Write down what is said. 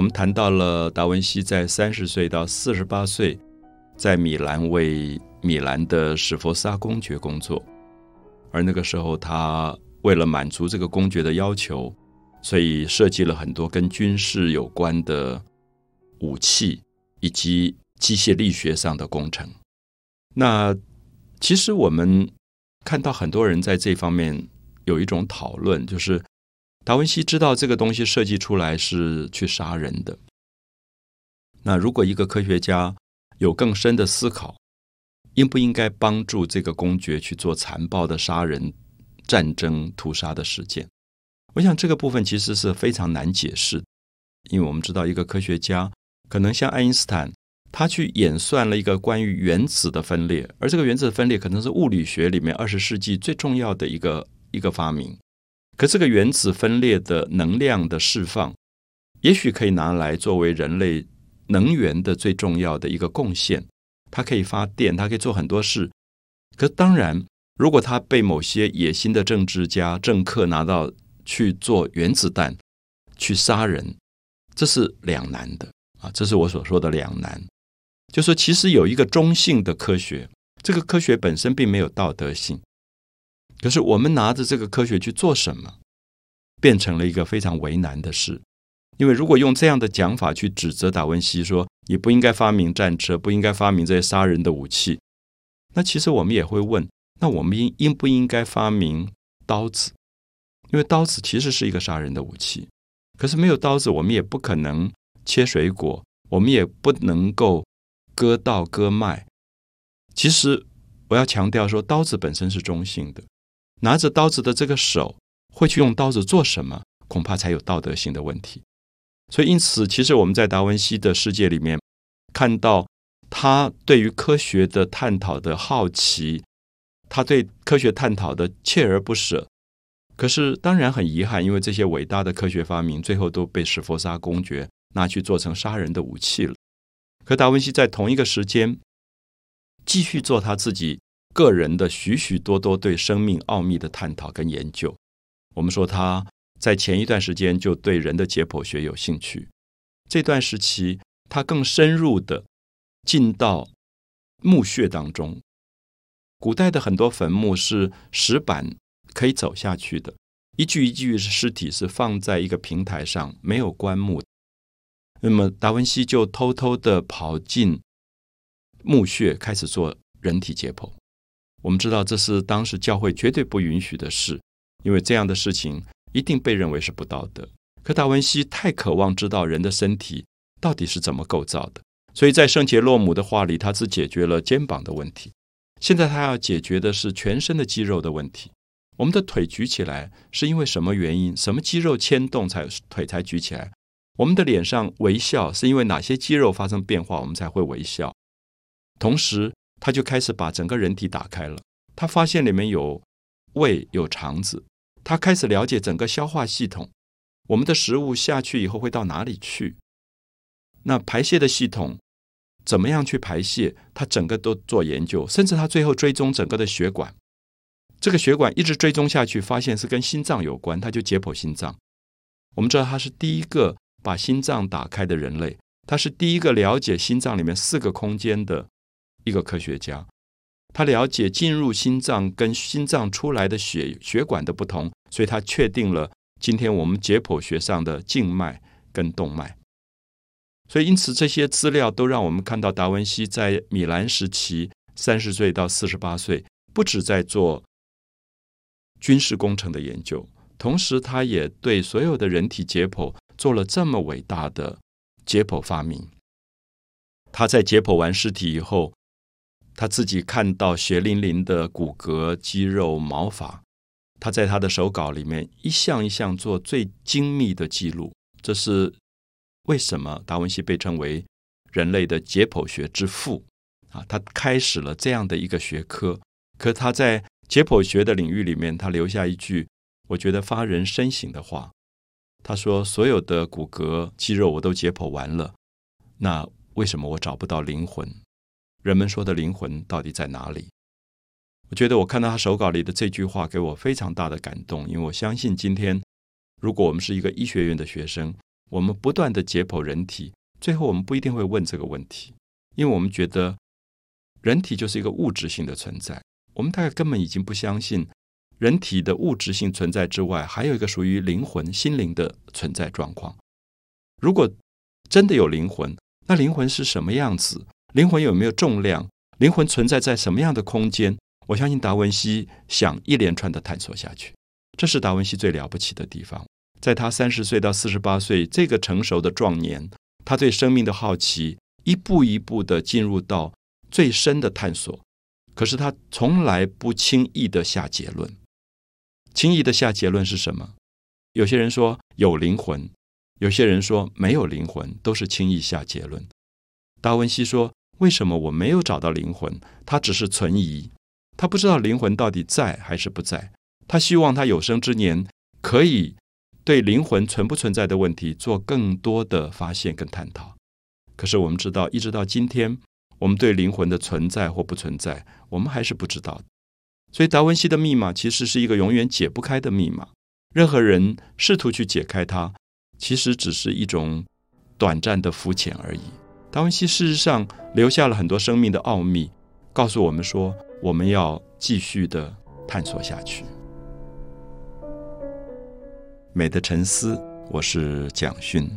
我们谈到了达文西在三十岁到四十八岁，在米兰为米兰的史佛萨公爵工作，而那个时候他为了满足这个公爵的要求，所以设计了很多跟军事有关的武器以及机械力学上的工程。那其实我们看到很多人在这方面有一种讨论，就是。达文西知道这个东西设计出来是去杀人的。那如果一个科学家有更深的思考，应不应该帮助这个公爵去做残暴的杀人、战争、屠杀的事件？我想这个部分其实是非常难解释，因为我们知道一个科学家可能像爱因斯坦，他去演算了一个关于原子的分裂，而这个原子的分裂可能是物理学里面二十世纪最重要的一个一个发明。可这个原子分裂的能量的释放，也许可以拿来作为人类能源的最重要的一个贡献。它可以发电，它可以做很多事。可当然，如果它被某些野心的政治家、政客拿到去做原子弹、去杀人，这是两难的啊！这是我所说的两难。就说其实有一个中性的科学，这个科学本身并没有道德性。可是我们拿着这个科学去做什么，变成了一个非常为难的事。因为如果用这样的讲法去指责达文西，说你不应该发明战车，不应该发明这些杀人的武器，那其实我们也会问：那我们应应不应该发明刀子？因为刀子其实是一个杀人的武器。可是没有刀子，我们也不可能切水果，我们也不能够割稻割麦。其实我要强调说，刀子本身是中性的。拿着刀子的这个手会去用刀子做什么？恐怕才有道德性的问题。所以，因此，其实我们在达文西的世界里面看到他对于科学的探讨的好奇，他对科学探讨的锲而不舍。可是，当然很遗憾，因为这些伟大的科学发明最后都被史佛沙公爵拿去做成杀人的武器了。可达文西在同一个时间继续做他自己。个人的许许多多对生命奥秘的探讨跟研究，我们说他在前一段时间就对人的解剖学有兴趣。这段时期，他更深入的进到墓穴当中。古代的很多坟墓是石板可以走下去的，一具一具尸体是放在一个平台上，没有棺木。那么达文西就偷偷的跑进墓穴，开始做人体解剖。我们知道这是当时教会绝对不允许的事，因为这样的事情一定被认为是不道德。可达文西太渴望知道人的身体到底是怎么构造的，所以在圣杰洛姆的话里，他只解决了肩膀的问题。现在他要解决的是全身的肌肉的问题。我们的腿举起来是因为什么原因？什么肌肉牵动才腿才举起来？我们的脸上微笑是因为哪些肌肉发生变化，我们才会微笑？同时。他就开始把整个人体打开了，他发现里面有胃有肠子，他开始了解整个消化系统，我们的食物下去以后会到哪里去？那排泄的系统怎么样去排泄？他整个都做研究，甚至他最后追踪整个的血管，这个血管一直追踪下去，发现是跟心脏有关，他就解剖心脏。我们知道他是第一个把心脏打开的人类，他是第一个了解心脏里面四个空间的。一个科学家，他了解进入心脏跟心脏出来的血血管的不同，所以他确定了今天我们解剖学上的静脉跟动脉。所以，因此这些资料都让我们看到达文西在米兰时期三十岁到四十八岁，不止在做军事工程的研究，同时他也对所有的人体解剖做了这么伟大的解剖发明。他在解剖完尸体以后。他自己看到血淋淋的骨骼、肌肉、毛发，他在他的手稿里面一项一项做最精密的记录。这是为什么达文西被称为人类的解剖学之父啊？他开始了这样的一个学科。可他在解剖学的领域里面，他留下一句我觉得发人深省的话。他说：“所有的骨骼、肌肉我都解剖完了，那为什么我找不到灵魂？”人们说的灵魂到底在哪里？我觉得我看到他手稿里的这句话，给我非常大的感动。因为我相信，今天如果我们是一个医学院的学生，我们不断的解剖人体，最后我们不一定会问这个问题，因为我们觉得人体就是一个物质性的存在。我们大概根本已经不相信人体的物质性存在之外，还有一个属于灵魂、心灵的存在状况。如果真的有灵魂，那灵魂是什么样子？灵魂有没有重量？灵魂存在在什么样的空间？我相信达文西想一连串的探索下去，这是达文西最了不起的地方。在他三十岁到四十八岁这个成熟的壮年，他对生命的好奇一步一步的进入到最深的探索。可是他从来不轻易的下结论。轻易的下结论是什么？有些人说有灵魂，有些人说没有灵魂，都是轻易下结论。达文西说：“为什么我没有找到灵魂？他只是存疑，他不知道灵魂到底在还是不在。他希望他有生之年可以对灵魂存不存在的问题做更多的发现跟探讨。可是我们知道，一直到今天。”我们对灵魂的存在或不存在，我们还是不知道。所以达文西的密码其实是一个永远解不开的密码。任何人试图去解开它，其实只是一种短暂的肤浅而已。达文西事实上留下了很多生命的奥秘，告诉我们说，我们要继续的探索下去。美的沉思，我是蒋勋。